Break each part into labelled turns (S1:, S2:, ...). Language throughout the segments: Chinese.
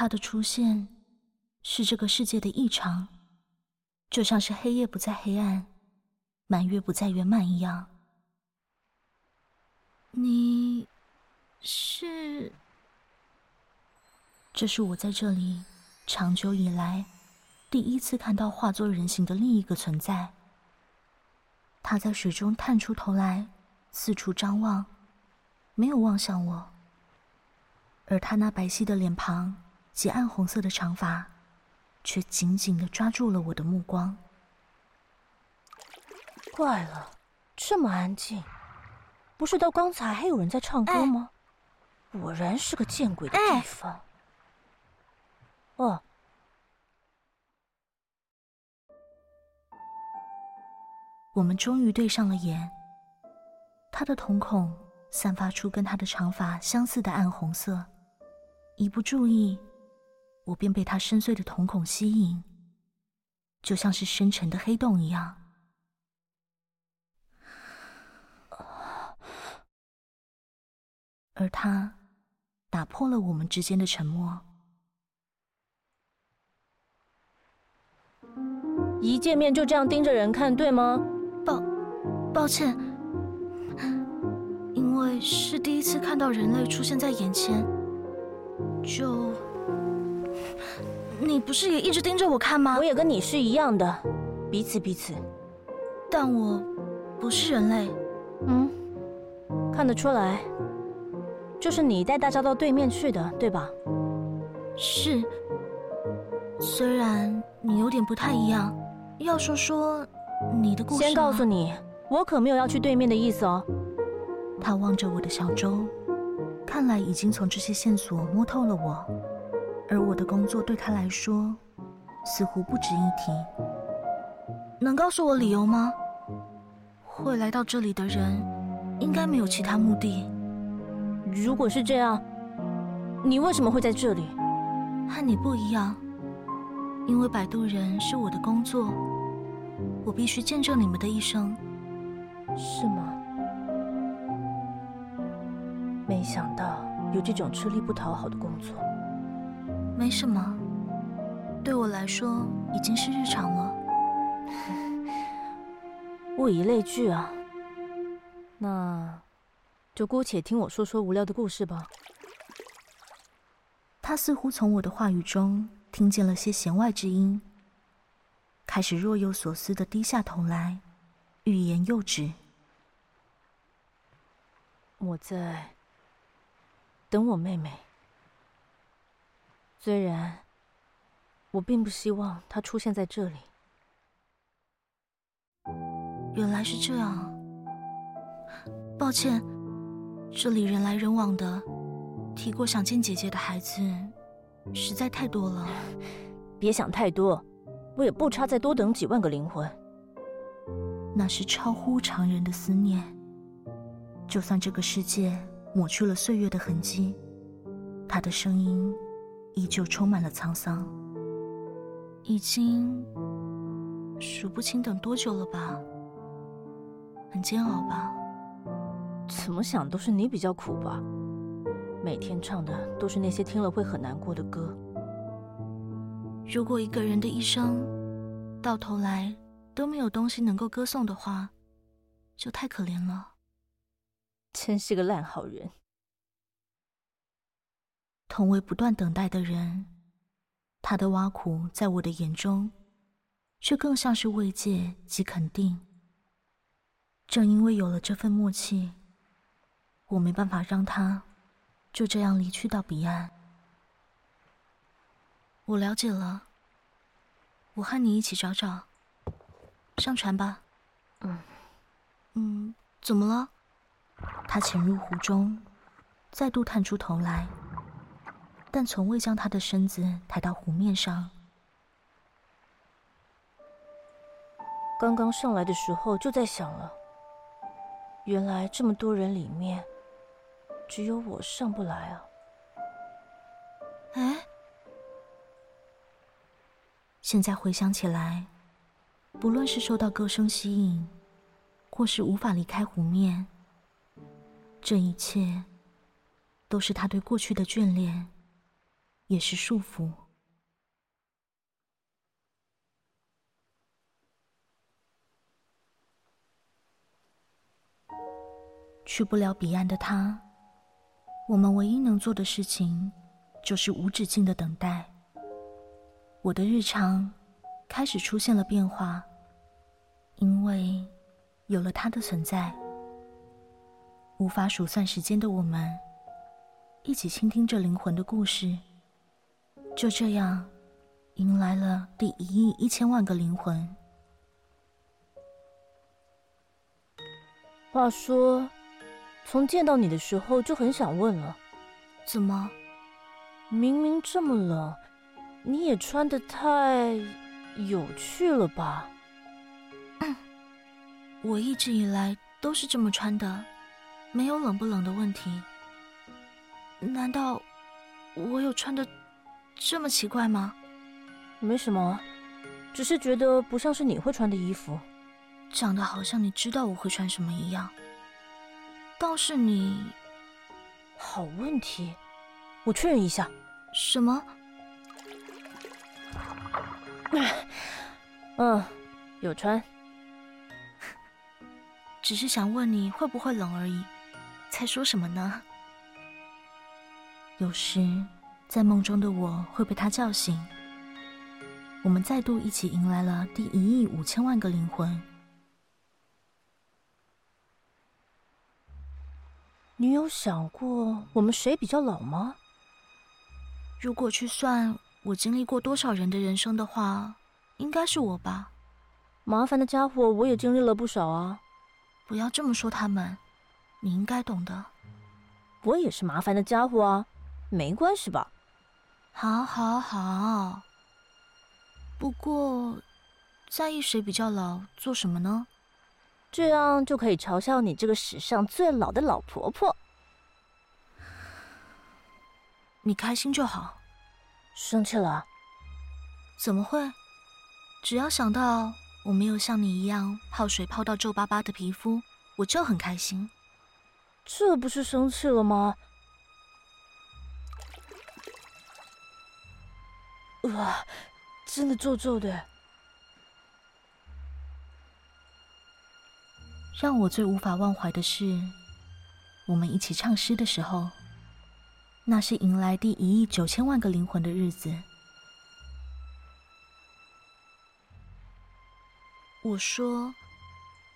S1: 他的出现是这个世界的异常，就像是黑夜不再黑暗，满月不再圆满一样。你是？这是我在这里长久以来第一次看到化作人形的另一个存在。他在水中探出头来，四处张望，没有望向我。而他那白皙的脸庞及暗红色的长发，却紧紧的抓住了我的目光。
S2: 怪了，这么安静，不是到刚才还有人在唱歌吗？哎、果然是个见鬼的地方。哎、哦。
S1: 我们终于对上了眼。他的瞳孔散发出跟他的长发相似的暗红色，一不注意，我便被他深邃的瞳孔吸引，就像是深沉的黑洞一样。而他打破了我们之间的沉默。
S2: 一见面就这样盯着人看，对吗？
S1: 抱，抱歉，因为是第一次看到人类出现在眼前，就……你不是也一直盯着我看吗？
S2: 我也跟你是一样的，彼此彼此。
S1: 但我不是人类，
S2: 嗯，看得出来，就是你带大家到对面去的，对吧？
S1: 是，虽然你有点不太一样，要说说。你的故事。
S2: 先告诉你，我可没有要去对面的意思哦。
S1: 他望着我的小舟，看来已经从这些线索摸透了我，而我的工作对他来说似乎不值一提。能告诉我理由吗？会来到这里的人应该没有其他目的。
S2: 如果是这样，你为什么会在这里？
S1: 和你不一样，因为摆渡人是我的工作。我必须见证你们的一生，
S2: 是吗？没想到有这种吃力不讨好的工作。
S1: 没什么，对我来说已经是日常了。
S2: 物以类聚啊，那就姑且听我说说无聊的故事吧。
S1: 他似乎从我的话语中听见了些弦外之音。开始若有所思的低下头来，欲言又止。
S2: 我在等我妹妹，虽然我并不希望他出现在这里。
S1: 原来是这样，抱歉，这里人来人往的，提过想见姐姐的孩子实在太多了。
S2: 别想太多。我也不差再多等几万个灵魂。
S1: 那是超乎常人的思念。就算这个世界抹去了岁月的痕迹，他的声音依旧充满了沧桑。已经数不清等多久了吧？很煎熬吧？
S2: 怎么想都是你比较苦吧？每天唱的都是那些听了会很难过的歌。
S1: 如果一个人的一生到头来都没有东西能够歌颂的话，就太可怜了。
S2: 真是个烂好人。
S1: 同为不断等待的人，他的挖苦在我的眼中，却更像是慰藉及肯定。正因为有了这份默契，我没办法让他就这样离去到彼岸。我了解了，我和你一起找找。上船吧。
S2: 嗯，
S1: 嗯，怎么了？他潜入湖中，再度探出头来，但从未将他的身子抬到湖面上。
S2: 刚刚上来的时候就在想了，原来这么多人里面，只有我上不来啊。
S1: 哎。现在回想起来，不论是受到歌声吸引，或是无法离开湖面，这一切都是他对过去的眷恋，也是束缚。去不了彼岸的他，我们唯一能做的事情，就是无止境的等待。我的日常开始出现了变化，因为有了他的存在。无法数算时间的我们，一起倾听着灵魂的故事，就这样迎来了第一亿一千万个灵魂。
S2: 话说，从见到你的时候就很想问了，
S1: 怎么？
S2: 明明这么冷，你也穿得太有趣了吧？
S1: 我一直以来都是这么穿的，没有冷不冷的问题。难道我有穿得这么奇怪吗？
S2: 没什么，只是觉得不像是你会穿的衣服，
S1: 长得好像你知道我会穿什么一样。倒是你，
S2: 好问题，我确认一下。
S1: 什么？
S2: 嗯，有穿。
S1: 只是想问你会不会冷而已，才说什么呢？有时，在梦中的我会被他叫醒，我们再度一起迎来了第一亿五千万个灵魂。
S2: 你有想过我们谁比较老吗？
S1: 如果去算我经历过多少人的人生的话，应该是我吧。
S2: 麻烦的家伙，我也经历了不少啊。
S1: 不要这么说他们，你应该懂的。
S2: 我也是麻烦的家伙啊，没关系吧？
S1: 好，好，好。不过，在意谁比较老，做什么呢？
S2: 这样就可以嘲笑你这个史上最老的老婆婆。
S1: 你开心就好。
S2: 生气了？
S1: 怎么会？只要想到我没有像你一样泡水泡到皱巴巴的皮肤，我就很开心。
S2: 这不是生气了吗？哇，真的皱皱的。
S1: 让我最无法忘怀的是，我们一起唱诗的时候，那是迎来第一亿九千万个灵魂的日子。我说，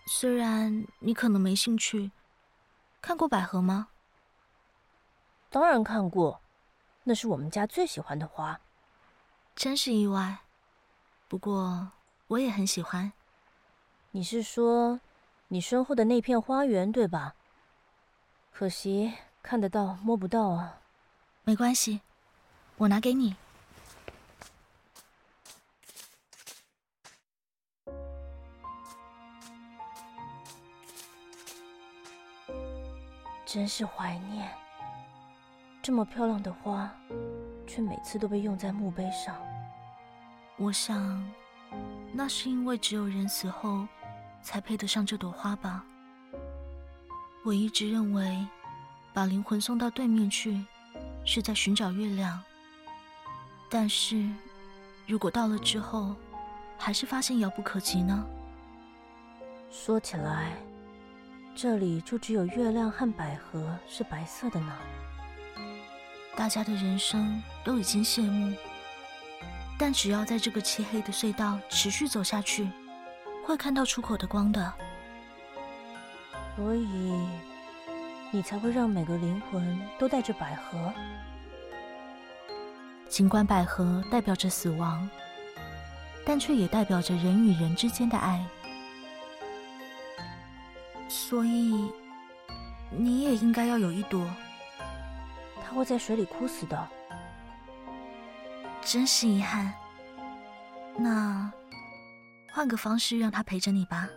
S1: 虽然你可能没兴趣，看过百合吗？
S2: 当然看过，那是我们家最喜欢的花。
S1: 真是意外，不过我也很喜欢。
S2: 你是说？你身后的那片花园，对吧？可惜看得到摸不到啊。
S1: 没关系，我拿给你。
S2: 真是怀念，这么漂亮的花，却每次都被用在墓碑上。
S1: 我想，那是因为只有人死后。才配得上这朵花吧。我一直认为，把灵魂送到对面去，是在寻找月亮。但是，如果到了之后，还是发现遥不可及呢？
S2: 说起来，这里就只有月亮和百合是白色的呢。
S1: 大家的人生都已经谢幕，但只要在这个漆黑的隧道持续走下去。会看到出口的光的，
S2: 所以你才会让每个灵魂都带着百合。
S1: 尽管百合代表着死亡，但却也代表着人与人之间的爱。所以你也应该要有一朵。
S2: 会在水里枯死的，
S1: 真是遗憾。那。换个方式让他陪着你吧。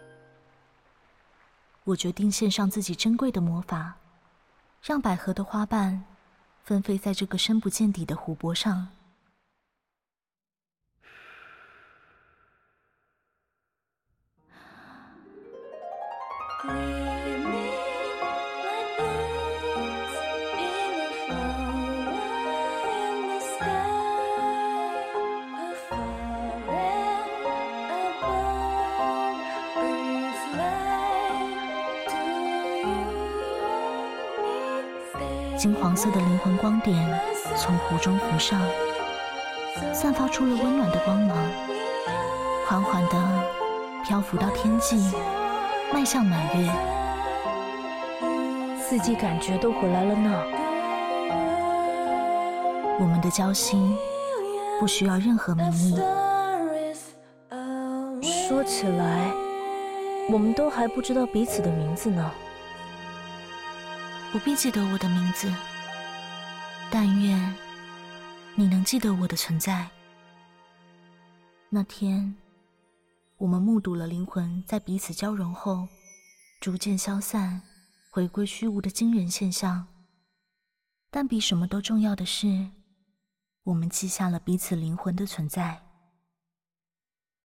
S1: 我决定献上自己珍贵的魔法，让百合的花瓣纷飞在这个深不见底的湖泊上。金黄色的灵魂光点从湖中浮上，散发出了温暖的光芒，缓缓地漂浮到天际，迈向满月。
S2: 四季感觉都回来了呢。
S1: 我们的交心不需要任何名义。
S2: 说起来，我们都还不知道彼此的名字呢。
S1: 不必记得我的名字，但愿你能记得我的存在。那天，我们目睹了灵魂在彼此交融后，逐渐消散、回归虚无的惊人现象。但比什么都重要的是，我们记下了彼此灵魂的存在。